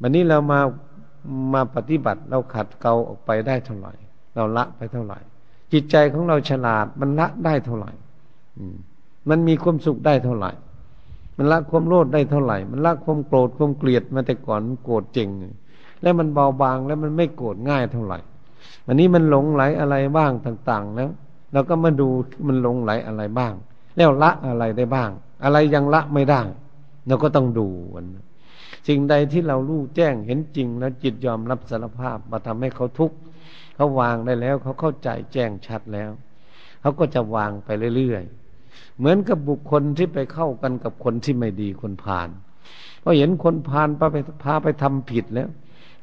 วันนี้เรามามาปฏิบัติเราขัดเกลาออกไปได้เท่าไหร่ เราละไปเท่าไหร่ จิตใจของเราฉลาด มันละได้เท่าไหร่มันมีความสุขได้เท่าไหร่ มันละความโลดได้เท่าไหร่ มันละความโกรธความเกลียดมาแต่ก่อนโกรธจริงแล้วมันเบาบางแล้วมันไม่โกรธง่ายเท่าไหร่วันนี้มันหลงไหลอะไรบ้างต่าง ๆ แล้วเราก็มาดูมันหลงไหลอะไรบ้าง แล้วละอะไรได้บ้าง อะไรยังละไม่ได้เราก็ต้องดูมันสิ่งใดที่เรารู้แจ้งเห็นจริงแล้วจิตยอมรับสารภาพมาทำให้เขาทุกข์ เขาวางได้แล้ว เขาเข้าใจแจ้งชัดแล้ว เขาก็จะวางไปเรื่อยๆ เหมือนกับบุคคลที่ไปเข้ากันกับคนที่ไม่ดีคนพาลพอเห็นคนพาลพาไปพาไปทำผิดแล้ว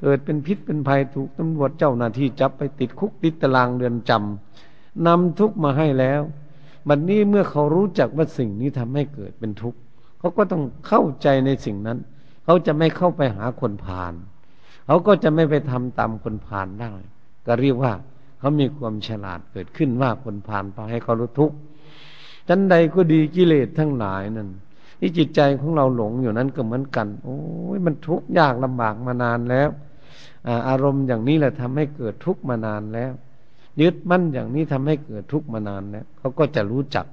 เกิดเป็นพิษเป็นภัยถูกตำรวจเจ้าหน้าที่จับไปติดคุกติดตารางเรือนจำนำทุกมาให้แล้วบัดนนี้เมื่อเขารู้จักว่าสิ่งนี้ทำให้เกิดเป็นทุกข์เขาก็ต้องเข้าใจในสิ่งนั้น เขาจะไม่เข้าไปหาคนพาลเขาก็จะไม่ไปทำตามคนพาลได้ ก็เรียกว่าเขามีความฉลาดเกิดขึ้นว่าคนผ่านพาให้เขารู้ทุกข์จันใดก็ดีกิเลสทั้งหลายนั่นที่จิตใจของเราหลงอยู่นั้นก็เหมือนกัน โอ้ยมันทุกข์ยากลำบากมานานแล้วอารมณ์อย่างนี้แหละทำให้เกิดทุกข์มานานแล้ว ยึดมั่นอย่างนี้ทำให้เกิดทุกข์มานานแล้วเขาก็จะรู้จัก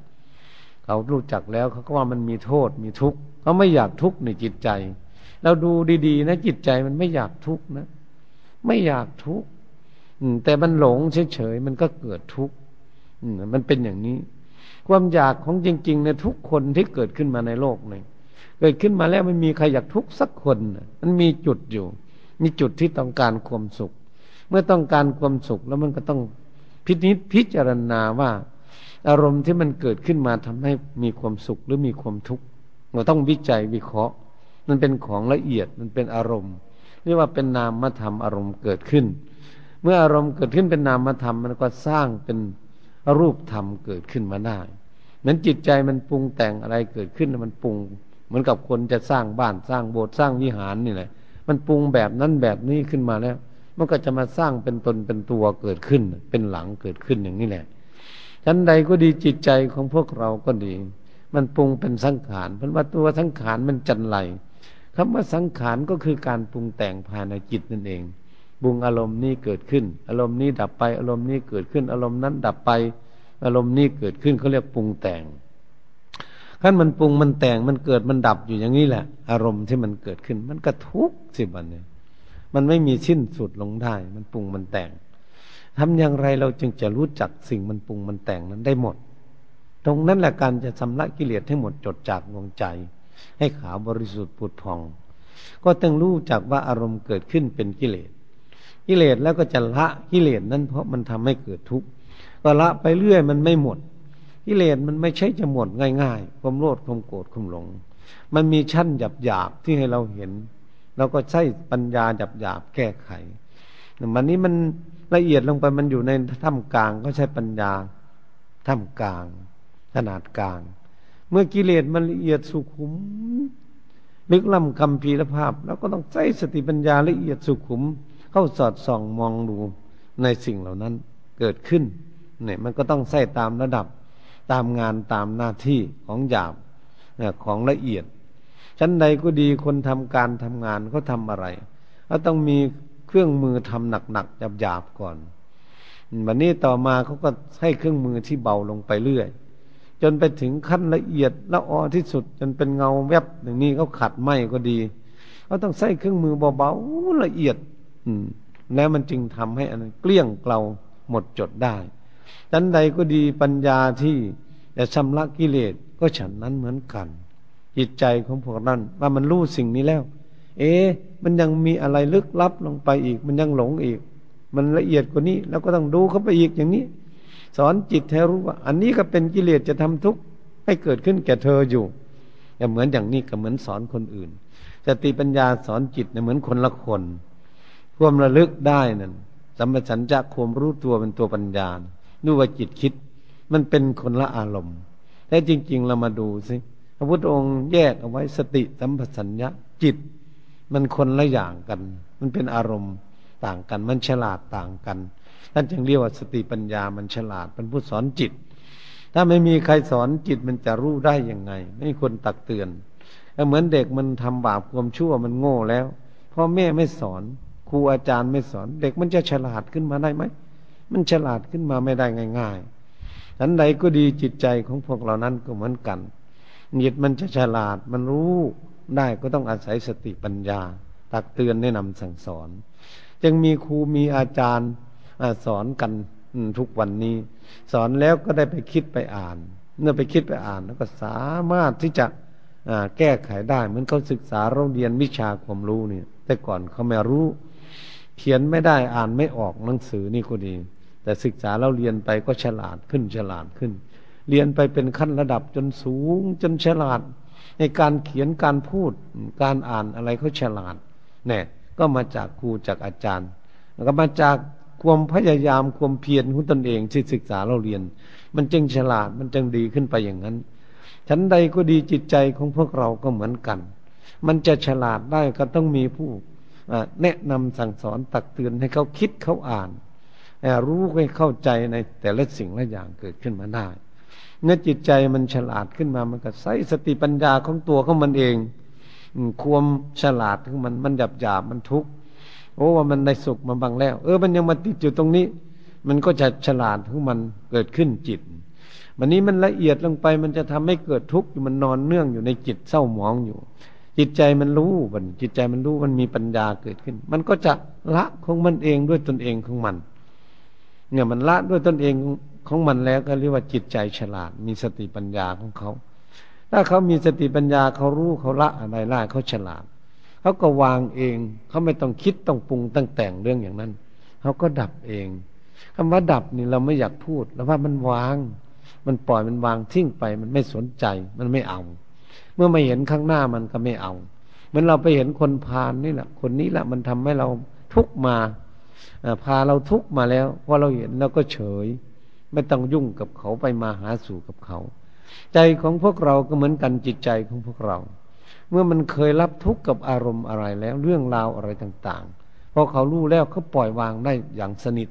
เขารู้จักแล้วเขาก็ว่ามันมีโทษมีทุกข์เขาไม่อยากทุกข์ในจิตใจ เราดูดีๆ นะจิตใจมันไม่อยากทุกข์นะ ไม่อยากทุกข์ แต่มันหลงเฉยๆมันก็เกิดทุกข์มันเป็นอย่างนี้ ความอยากของจริงๆในทุกคนที่เกิดขึ้นมาในโลกนี้เกิดขึ้นมาแล้วไม่มีใครอยากทุกข์สักคนมันมีจุดอยู่ มีจุดที่ต้องการความสุข เมื่อต้องการความสุขแล้วมันก็ต้องพิจิตพิจารณาว่า อารมณ์ที่มันเกิดขึ้นมาทำให้มีความสุขหรือมีความทุกข์เราต้องวิจัยวิเคราะห์ มันเป็นของละเอียดมันเป็นอารมณ์เรียกว่าเป็นนามธรรมอารมณ์เกิดขึ้น เมื่ออารมณ์เกิดขึ้นเป็นนามธรรม มันก็สร้างเป็นรูปธรรมเกิดขึ้นมาได้เหมือนจิตใจมันปรุงแต่งอะไรเกิดขึ้นมันปรุง เหมือนกับคนจะสร้างบ้านสร้างโบสถ์สร้างวิหารนี่แหละ มันปรุงแบบนั้นแบบนี้ขึ้นมาแล้ว มันก็จะมาสร้างเป็นตนเป็นตัวเกิดขึ้น เป็นหลังเกิดขึ้นอย่างนี้แหละฉันใดก็ดีจิตใจของพวกเราก็ดี มันปรุงเป็นสังขารเพราะว่าตัวสังขารมันจันไรคำว่าสังขารก็คือการปรุงแต่งภายในจิตนั่นเอง ปรุงอารมณ์นี้เกิดขึ้น อารมณ์นี้ดับไป อารมณ์นี้เกิดขึ้น อารมณ์นั้นดับไป อารมณ์นี้เกิดขึ้นเขาเรียกปรุงแต่งขั้นมันปรุงมันแต่งมันเกิดมันดับอยู่อย่างนี้แหละ อารมณ์ที่มันเกิดขึ้น มันก็ทุกข์สิบันเนี่ยมันไม่มีสิ้นสุดลงได้ มันปรุงมันแต่งทำอย่างไรเราจึงจะรู้จักสิ่งมันปรุงมันแต่งนั้นได้หมด ตรงนั้นแหละการจะชำระกิเลสให้หมดจดจากดวงใจ ให้ขาวบริสุทธิ์ผุดพอง ก็ต้องรู้จักว่าอารมณ์เกิดขึ้นเป็นกิเลส กิเลสแล้วก็จะละกิเลสนั้นเพราะมันทำให้เกิดทุกข์ก็ละไปเรื่อยมันไม่หมดกิเลสมันไม่ใช่จะหมดง่ายๆ ความโลภความโกรธความหลง มันมีชั้นหยาบๆที่ให้เราเห็นเราก็ใช้ปัญญาหยาบหยาบแก้ไขมันนี้มันละเอียดลงไปมันอยู่ในท่ามกลางก็ใช้ปัญญาท่ามกลาง ขนาดกลาง เมื่อกิเลสมันละเอียดสุขุมลึกล้ำคำพีรภาพ แล้วก็ต้องใช้สติปัญญาละเอียดสุขุม เข้าสอดส่องมองดูในสิ่งเหล่านั้นเกิดขึ้นเนี่ยมันก็ต้องใส่ตามระดับตามงานตามหน้าที่ของหยาบของละเอียด ชั้นใดก็ดีคนทำการทำงานเขาทาอะไรเขาต้องมีเครื่องมือทำหนักๆหยาบๆก่อนวันนี้ต่อมาเขาก็ให้เครื่องมือที่เบาลงไปเรื่อย จนไปถึงขั้นละเอียดละออที่สุด จนเป็นเงาแวบอย่างนี้เขาขัดไหมก็ดีเขาต้องใช้เครื่องมือเบาๆละเอียด อืม แล้วมันจึงทำให้อันเกลี้ยงเกลาหมดจดได้ชั้นใดก็ดีปัญญาที่จะชำระกิเลสก็ฉันนั้นเหมือนกัน จิตใจของพวกนั้นว่ามันรู้สิ่งนี้แล้ว เอ๊มันยังมีอะไรลึกลับลงไปอีก มันยังหลงอีก มันละเอียดกว่านี้ แล้วก็ต้องดูเข้าไปอีกอย่างนี้ สอนจิตให้รู้ว่า อันนี้ก็เป็นกิเลสจะทำทุกข์ให้เกิดขึ้นแก่เธออยู่อย่เหมือนอย่างนี้ก็เหมือนสอนคนอื่นสติปัญญาสอนจิตเนี่ยเหมือนคนละคน ความระลึกได้นั่นสัมปชัญญะความรู้ตัวเป็นตัวปัญญาดูว่าจิตคิด มันเป็นคนละอารมณ์แต่จริง ๆ เรามาดูสิพระพุทธองค์แยกเอาไว้สติสัมปชัญญะจิต มันคนละอย่างกัน มันเป็นอารมณ์ต่างกัน มันฉลาดต่างกันท่านจึงเรียกว่าสติปัญญามันฉลาดเป็นผู้สอนจิต ถ้าไม่มีใครสอนจิตมันจะรู้ได้ยังไง ไม่มีคนตักเตือนเหมือนเด็กมันทำบาปความชั่วมันโง่แล้วพ่อแม่ไม่สอน รูอาจารย์ไม่สอน เด็กมันจะฉลาดขึ้นมาได้ไหม มันฉลาดขึ้นมาไม่ได้ง่ายๆฉันใดก็ดีจิตใจของพวกเรานั้นก็เหมือนกันจิตมันจะฉลาดมันรู้ได้ก็ต้องอาศัยสติปัญญา ตักเตือนแนะนำสั่งสอน จึงมีครูมีอาจารย์สอนกันทุกวันนี้ สอนแล้วก็ได้ไปคิดไปอ่าน เมื่อไปคิดไปอ่านแล้วก็สามารถที่จะแก้ไขได้ เหมือนเขาศึกษาโรงเรียนวิชาความรู้เนี่ย แต่ก่อนเขาไม่รู้ เขียนไม่ได้อ่านไม่ออกหนังสือนี่ก็ดี แต่ศึกษาเราเรียนไปก็ฉลาดขึ้นฉลาดขึ้น เรียนไปเป็นขั้นระดับจนสูงจนฉลาด ในการเขียนการพูดการอ่านอะไรเขาฉลาดเนี่ยก็มาจากครูจากอาจารย์แล้วก็มาจากความพยายามความเพียรของตนเองที่ศึกษาเราเรียน มันจึงฉลาดมันจึงดีขึ้นไปอย่างนั้นชั้นใดก็ดีจิตใจของพวกเราก็เหมือนกัน มันจะฉลาดได้ก็ต้องมีผู้ แนะนำสั่งสอนตักเตือนให้เขาคิดเขาอ่านรู้ให้เข้าใจในแต่ละสิ่งละอย่างเกิดขึ้นมาได้เนื้อจิตใจมันฉลาดขึ้นมามันก็ใช้สติปัญญาของตัวของมันเองความฉลาดของมันมันหยาบหยาบมันทุกข์โอ้ว่ามันได้สุขมาบางแล้ว เออมันยังมาติดอยู่ตรงนี้ มันก็จะฉลาดของมันเกิดขึ้นจิตวันนี้มันละเอียดลงไปมันจะทำให้เกิดทุกข์อยู่มันนอนเนื่องอยู่ในจิตเศร้าหมองอยู่ จิตใจมันรู้มันจิตใจมันรู้มันมีปัญญาเกิดขึ้น มันก็จะละของมันเองด้วยตนเองของมัน เนี่ยมันละด้วยตนเองของมันแล้วก็เรียกว่าจิตใจฉลาด มีสติปัญญาของเขา ถ้าเขามีสติปัญญาเขารู้เขาละอะไรได้เขาฉลาดเขาก็วางเองเขาไม่ต้องคิดต้องปรุงต้องแต่งเรื่องอย่างนั้นเขาก็ดับเองคำว่าดับนี่เราไม่อยากพูด แล้วว่ามันวาง มันปล่อยมันวางทิ้งไป มันไม่สนใจ มันไม่เอา เมื่อมาเห็นข้างหน้ามันก็ไม่เอาเหมือนเราไปเห็นคนพาลนี่แหละ คนนี้แหละมันทำให้เราทุกมาพาเราทุกมาแล้วพอเราเห็นเราก็เฉย ไม่ต้องยุ่งกับเขาไปมาหาสู่กับเขา ใจของพวกเราก็เหมือนกันจิตใจของพวกเรา เมื่อมันเคยรับทุกข์กับอารมณ์อะไรแล้วเรื่องราวอะไรต่างๆพอเขารู้แล้วเขาปล่อยวางได้อย่างสนิท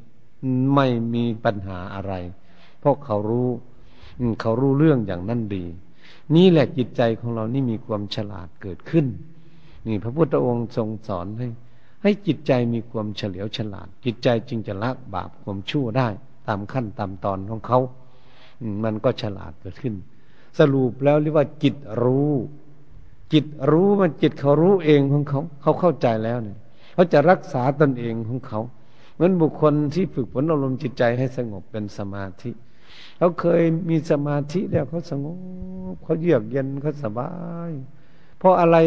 ไม่มีปัญหาอะไร เพราะเขารู้เขารู้เรื่องอย่างนั้นดี นี่แหละจิตใจของเรานี่มีความฉลาดเกิดขึ้น นี่พระพุทธองค์ทรงสอนให้ ให้จิตใจมีความเฉลียวฉลาด จิตใจจึงจะละบาปความชั่วได้ ตามขั้นตามตอนของเขามันก็ฉลาดเกิดขึ้น สรุปแล้วเรียกว่าจิตรู้ จิตรู้มันจิตเขารู้เองของเขา เขาเข้าใจแล้วเนี่ยเขาจะรักษาตนเองของเขาเหมือนบุคคลที่ฝึกฝนอารมณ์จิตใจให้สงบเป็นสมาธิ เขาเคยมีสมาธิแล้วเขาสงบเขาเยือกเย็นเขาสบาย เพราะอะไร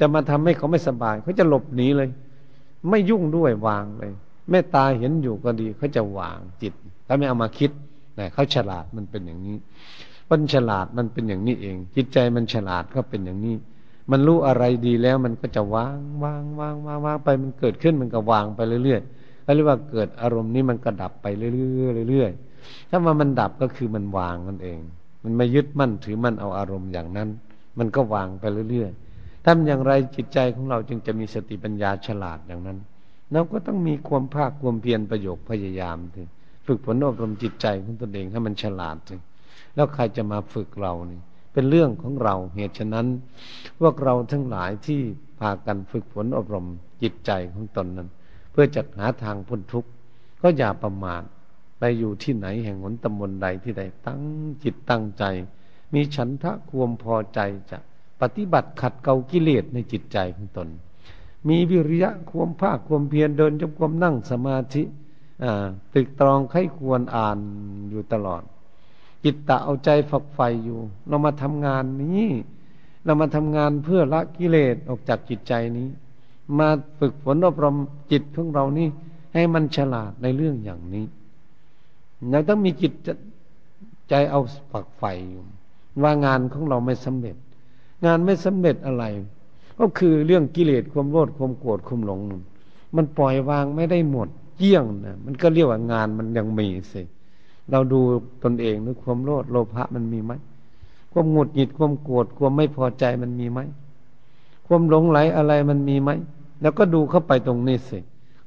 จะมาทำให้เขาไม่สบายเขาจะหลบหนีเลย ไม่ยุ่งด้วยวางเลยแม่ตาเห็นอยู่ก็ดีเขาจะวางจิตเขาไม่เอามาคิดนะเขาฉลาดมันเป็นอย่างนี้มันฉลาดมันเป็นอย่างนี้เอง จิตใจมันฉลาดก็เป็นอย่างนี้ มันรู้อะไรดีแล้วมันก็จะวางวางวางวางวางไปมันเกิดขึ้นมันก็วางไปเรื่อยๆเขาเรียกว่าเกิดอารมณ์นี้มันก็ดับไปเรื่อยๆเรื่อยๆ ถ้าว่ามันดับก็คือมันวางมันเอง มันไม่ยึดมั่นถือมั่นเอาอารมณ์อย่างนั้น มันก็วางไปเรื่อยๆทำอย่างไรจิตใจของเราจึงจะมีสติปัญญาฉลาดอย่างนั้นเราก็ต้องมีความภาคความเพียรประโยคพยายามถึงฝึกฝนอบรมจิตใจของตนเองให้มันฉลาดถึงแล้วใครจะมาฝึกเรานี่เป็นเรื่องของเราเหตุฉะนั้น พวกเราทั้งหลายที่พากันฝึกฝนอบรมจิตใจของตนนั้น เพื่อจะหาทางพ้นทุกข์ก็อย่าประมาท ไปอยู่ที่ไหนแห่งหนตำบลใดที่ใดตั้งจิตตั้งใจ มีฉันทะความพอใจจะปฏิบัติขัดเกลากิเลสในจิตใจของตน มีวิริยะความภาคความเพียรเดินจงกรมนั่งสมาธิตึกตรองไข้ควรอ่านอยู่ตลอด จิตตะเอาใจฝักใฝ่อยู่ เรามาทำงานนี้ เรามาทำงานเพื่อละกิเลสออกจากจิตใจนี้ มาฝึกฝนอบรมจิตของเรานี่ให้มันฉลาดในเรื่องอย่างนี้ เราต้องมีจิตใจเอาฝักใฝ่อยู่ ว่างานของเราไม่สำเร็จ งานไม่สำเร็จอะไร ก็คือเรื่องกิเลสความโลภความโกรธความหลง มันปล่อยวางไม่ได้หมดเยี่ยงนะมันก็เรียกว่างานมันยังมีสิเราดูตนเองนึกความโลภโลภะมันมีไหมความหงุดหงิดความโกรธความไม่พอใจมันมีไหมความหลงไหลอะไรมันมีไหมแล้วก็ดูเข้าไปตรงนี้สิ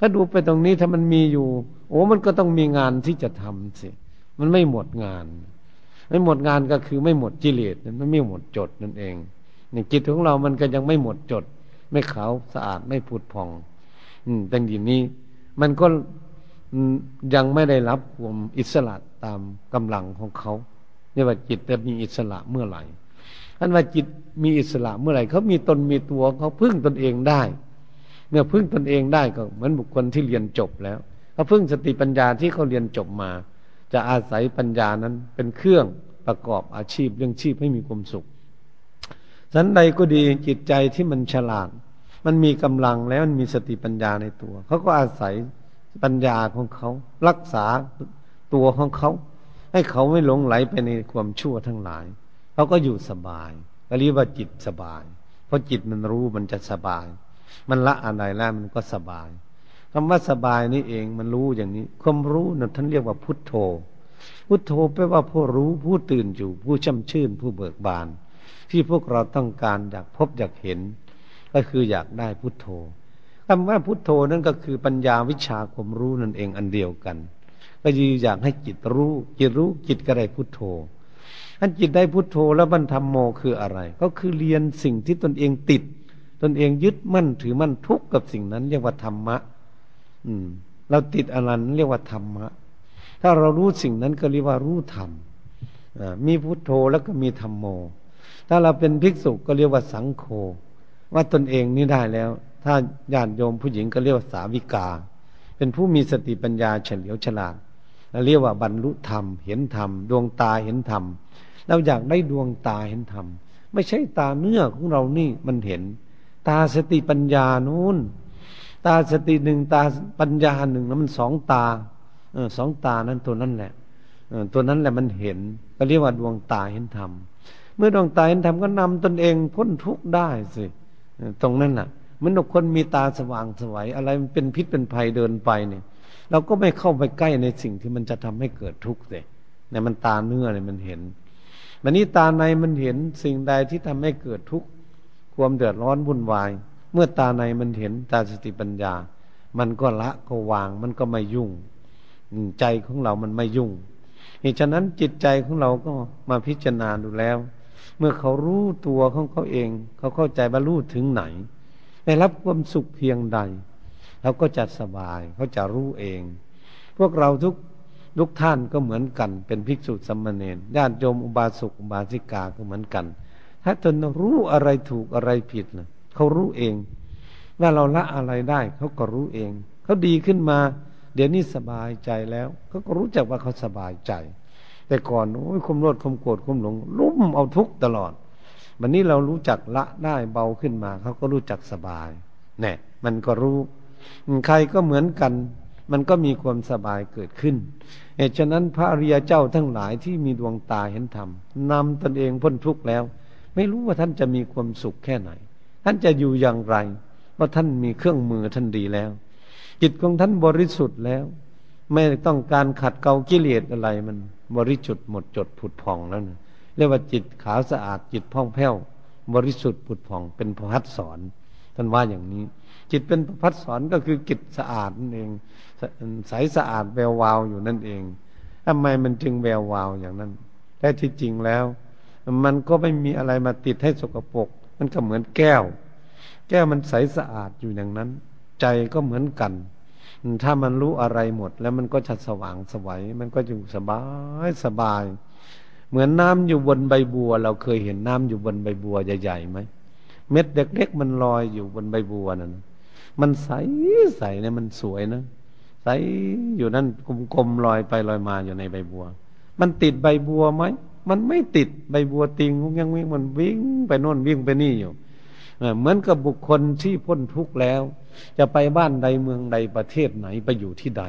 ถ้าดูไปตรงนี้ถ้ามันมีอยู่ โอ้มันก็ต้องมีงานที่จะทำสิมันไม่หมดงาน ไม่หมดงานก็คือไม่หมดกิเลสมันไม่หมดจดนั่นเองนจิตของเรามันก็ยังไม่หมดจด ไม่ขาวสะอาดไม่ผุดผ่อง อืมแต่ทีนี้ มันก็ยังไม่ได้รับความอิสระตามกำลังของเขาเนี่ยว่าจิตจะมีอิสระเมื่อไหร่ท่านว่าจิตมีอิสระเมื่อไหร่เขามีตนมีตัวเขาพึ่งตนเองได้ เมื่อพึ่งตนเองได้ก็เหมือนบุคคลที่เรียนจบแล้วเขาพึ่งสติปัญญาที่เขาเรียนจบมา จะอาศัยปัญญานั้นเป็นเครื่องประกอบอาชีพเรื่องชีพให้มีความสุขสันใดก็ดีจิตใจที่มันฉลาด มันมีกำลังแล้วมันมีสติปัญญาในตัวเขาก็อาศัยปัญญาของเขารักษาตัวของเขา ให้เขาไม่หลงไหลไปในความชั่วทั้งหลายเขาก็อยู่สบายก็เรียกว่าจิตสบาย เพราะจิตมันรู้มันจะสบาย มันละอะไรแล้วมันก็สบายคำว่าสบายนี่เองมันรู้อย่างนี้ ความรู้นะ่ะท่านเรียกว่าพุทโธ พุทโธแปลว่าผู้รู้ผู้ตื่นอยู่ ผู้ช่ำชื่นผู้เบิกบาน ที่พวกเราต้องการอยากพบอยากเห็น ก็คืออยากได้พุทโธคำว่าพุทโธนั่นก็คือปัญญาวิชาความรู้นั่นเองอันเดียวกัน ก็ยืออยากให้จิตรู้จิตรู้จิตก็ได้พุทโธอันจิตได้พุทโธแล้วบรรทมโมคืออะไร ก็คือเรียนสิ่งที่ตนเองติด ตนเองยึดมั่นถือมั่นทุกข์กับสิ่งนั้น เรียกว่าธรรมะ อืม เราติดอะไรนั้นเรียกว่าธรรมะ ถ้าเรารู้สิ่งนั้นก็เรียกว่ารู้ธรรมมีพุทโธแล้วก็มีธรรมโม ถ้าเราเป็นภิกษุก็เรียกว่าสังโฆว่าตนเองนี่ได้แล้ว ถ้าญาติโยมผู้หญิงก็เรียกว่าสาวิกา เป็นผู้มีสติปัญญาเฉลียวฉลาดเรียกว่าบรรลุธรรม เห็นธรรม ดวงตาเห็นธรรม เราอยากได้ดวงตาเห็นธรรม ไม่ใช่ตาเนื้อของเรานี่มันเห็น ตาสติปัญญานู้นตาสติหนึ่งตาปัญญาหนึ่งแล้วมันสองตาเออสองตานั้นตัวนั้นแหละเออตัวนั้นแหละมันเห็นก็เรียกว่าดวงตาเห็นธรรมเมื่อดวงตาเห็นธรรมก็นำตนเองพ้นทุกข์ได้สิตรงนั้นน่ะมันคนมีตาสว่างสวัยอะไรมันเป็นพิษเป็นภัยเดินไปเนี่ยเราก็ไม่เข้าไปใกล้ในสิ่งที่มันจะทำให้เกิดทุกข์เลยเนี่ยมันตาเนื้อเนี่ยมันเห็น มันนี้ตาในมันเห็นสิ่งใดที่ทำให้เกิดทุกข์ ความเดือดร้อนวุ่นวาย เมื่อตาในมันเห็นตาสติปัญญา มันก็ละก็วาง มันก็ไม่ยุ่งใจของเรามันไม่ยุ่งเหตุฉะนั้นจิตใจของเราก็มาพิจารณาดูแล้ว เมื่อเขารู้ตัวของเขาเอง เขาเข้าใจบรรลุถึงไหน ได้รับความสุขเพียงใดเราก็จะสบายเขาจะรู้เอง พวกเราทุกทุกท่านก็เหมือนกัน เป็นภิกษุสัมมาเนรญาติโยมอุบาสกอุบาสิกาก็เหมือนกัน ถ้าตนรู้อะไรถูกอะไรผิดนะเขารู้เอง ว่าเราละอะไรได้เขาก็รู้เอง เขาดีขึ้นมา เดี๋ยวนี้สบายใจแล้วเขาก็รู้จักว่าเขาสบายใจ แต่ก่อนโอ้ยคุมโลดคุมโกรธคุมหลงลุ่มเอาทุกตลอดวันนี้เรารู้จักละได้เบาขึ้นมาเขาก็รู้จักสบายเนี่ยมันก็รู้ ใครก็เหมือนกัน มันก็มีความสบายเกิดขึ้นเหตุฉะนั้นพระอริยเจ้าทั้งหลายที่มีดวงตาเห็นธรรมนำตนเองพ้นทุกข์แล้ว ไม่รู้ว่าท่านจะมีความสุขแค่ไหน ท่านจะอยู่อย่างไรราะท่านมีเครื่องมือท่านดีแล้ว จิตของท่านบริสุทธิ์แล้ว ไม่ต้องการขัดเกลากิเลสอะไร มันบริสุทธิ์หมดจดผุดผ่องแล้วนะเรียกว่าจิตขาวสะอาดจิตพ่องแผ้ว บริสุทธิ์ผุดผ่องเป็นพระพัดสอนท่านว่าอย่างนี้ จิตเป็นพระพัดสอนก็คือจิตสะอาดนั่นเองใสสะอาดแวววาวอยู่นั่นเองทำไมมันจึงแวววาวอย่างนั้นแต่ที่จริงแล้ว มันก็ไม่มีอะไรมาติดให้สกปรกมันก็เหมือนแก้ว แก้วมันใสสะอาดอยู่อย่างนั้น ใจก็เหมือนกัน ถ้ามันรู้อะไรหมด แล้วมันก็จะสว่างสวัยมันก็จะสบายสบาย เหมือนน้ำอยู่บนใบบัว เราเคยเห็นน้ำอยู่บนใบบัวใหญ่ๆไหมเม็ดเล็กๆมันลอยอยู่บนใบบัวนั่นมันใสใสเนี่ยมันสวยนะใสอยู่นั่นกลมๆลอยไปลอยมาอยู่ในใบบัว มันติดใบบัวไหม มันไม่ติดใบบัวติงยังวิ่งมันวิ่งไปโน่นวิ่งไปนี่อยู่เหมือนกับบุคคลที่พ้นทุกข์แล้ว จะไปบ้านใดเมืองใดประเทศไหนไปอยู่ที่ใด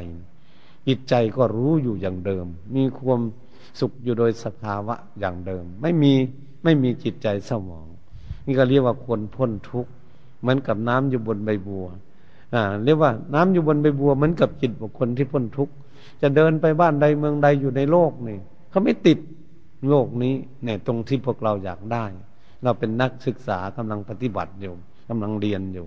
จิตใจก็รู้อยู่อย่างเดิม มีความสุขอยู่โดยสภาวะอย่างเดิม ไม่มีไม่มีจิตใจเศร้าหมอง นี่ก็เรียกว่าคนพ้นทุกข์เหมือนกับน้ำอยู่บนใบบัวอ่าเรียกว่าน้ำอยู่บนใบบัวเหมือนกับจิตบุคคลที่พ้นทุกข์จะเดินไปบ้านใดเมืองใดอยู่ในโลกนี่เขาไม่ติด โลกนี้ในตรงที่พวกเราอยากได้ เราเป็นนักศึกษากำลังปฏิบัติอยู่กำลังเรียนอยู่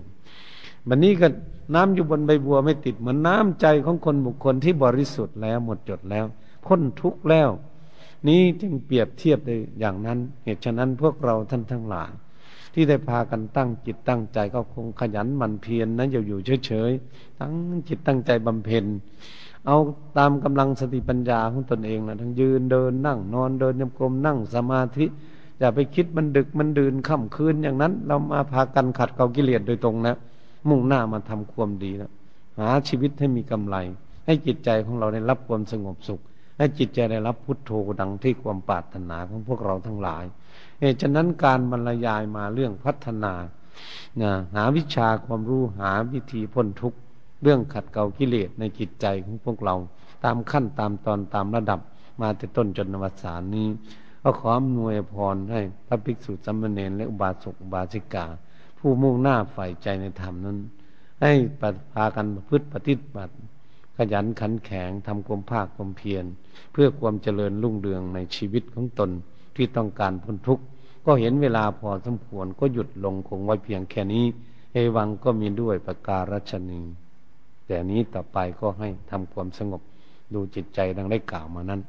วันนี้ก็น้ำอยู่บนใบบัวไม่ติดเหมือนน้ำใจของคนบุคคลที่บริสุทธิ์แล้วหมดจดแล้ว พ้นทุกข์แล้ว นี้จึงเปรียบเทียบได้อย่างนั้น เหตุฉะนั้นพวกเราท่านทั้งหลาย ที่ได้พากันตั้งจิตตั้งใจก็คงขยันหมั่นเพียรนนะอย่าอยู่เฉยๆตั้งจิตตั้งใจบำเพ็ญ เอาตามกำลังสติปัญญาของตนเองนะทั้งยืนเดินนั่ง นอนเดินยมกลมนั่งสมาธิอย่าไปคิดมันดึกมันดื่นค่ำคืนอย่างนั้น เรามาพากันขัดเกลากิเลสโดยตรงนะ มุ่งหน้ามาทำความดีนะหาชีวิตให้มีกำไร ให้จิตใจของเราได้รับความสงบสุข ให้จิตใจได้รับพุทโธดังที่ความปรารถนาของพวกเราทั้งหลายเหตุฉะนั้นการบรรยายมาเรื่องพัฒนานะหาวิชาความรู้หาวิธีพ้นทุกข์ เรื่องขัดเกลากิเลสในจิตใจของพวกเรา ตามขั้นตามตอนตามระดับมาแต่ต้นจนนวัสานนี้ก็ขออำนวยพรให้พระภิกษุสามเณรและอุบาสกอุบาสิกา ผู้มุ่งหน้าฝ่ายใจในธรรมนั้น ให้ปพากันพฤติปฏิบัติขยันขันแข็งทำความภาคความเพียร เพื่อความเจริญรุ่งเรืองในชีวิตของตนที่ต้องการพ้นทุกข์ ก็เห็นเวลาพอสมควรก็หยุดลงคงไว้เพียงแค่นี้ เอวังก็มีด้วยประการัชนี แต่นี้ต่อไปก็ให้ทำความสงบดูจิตใจดังได้กล่าวมานั้น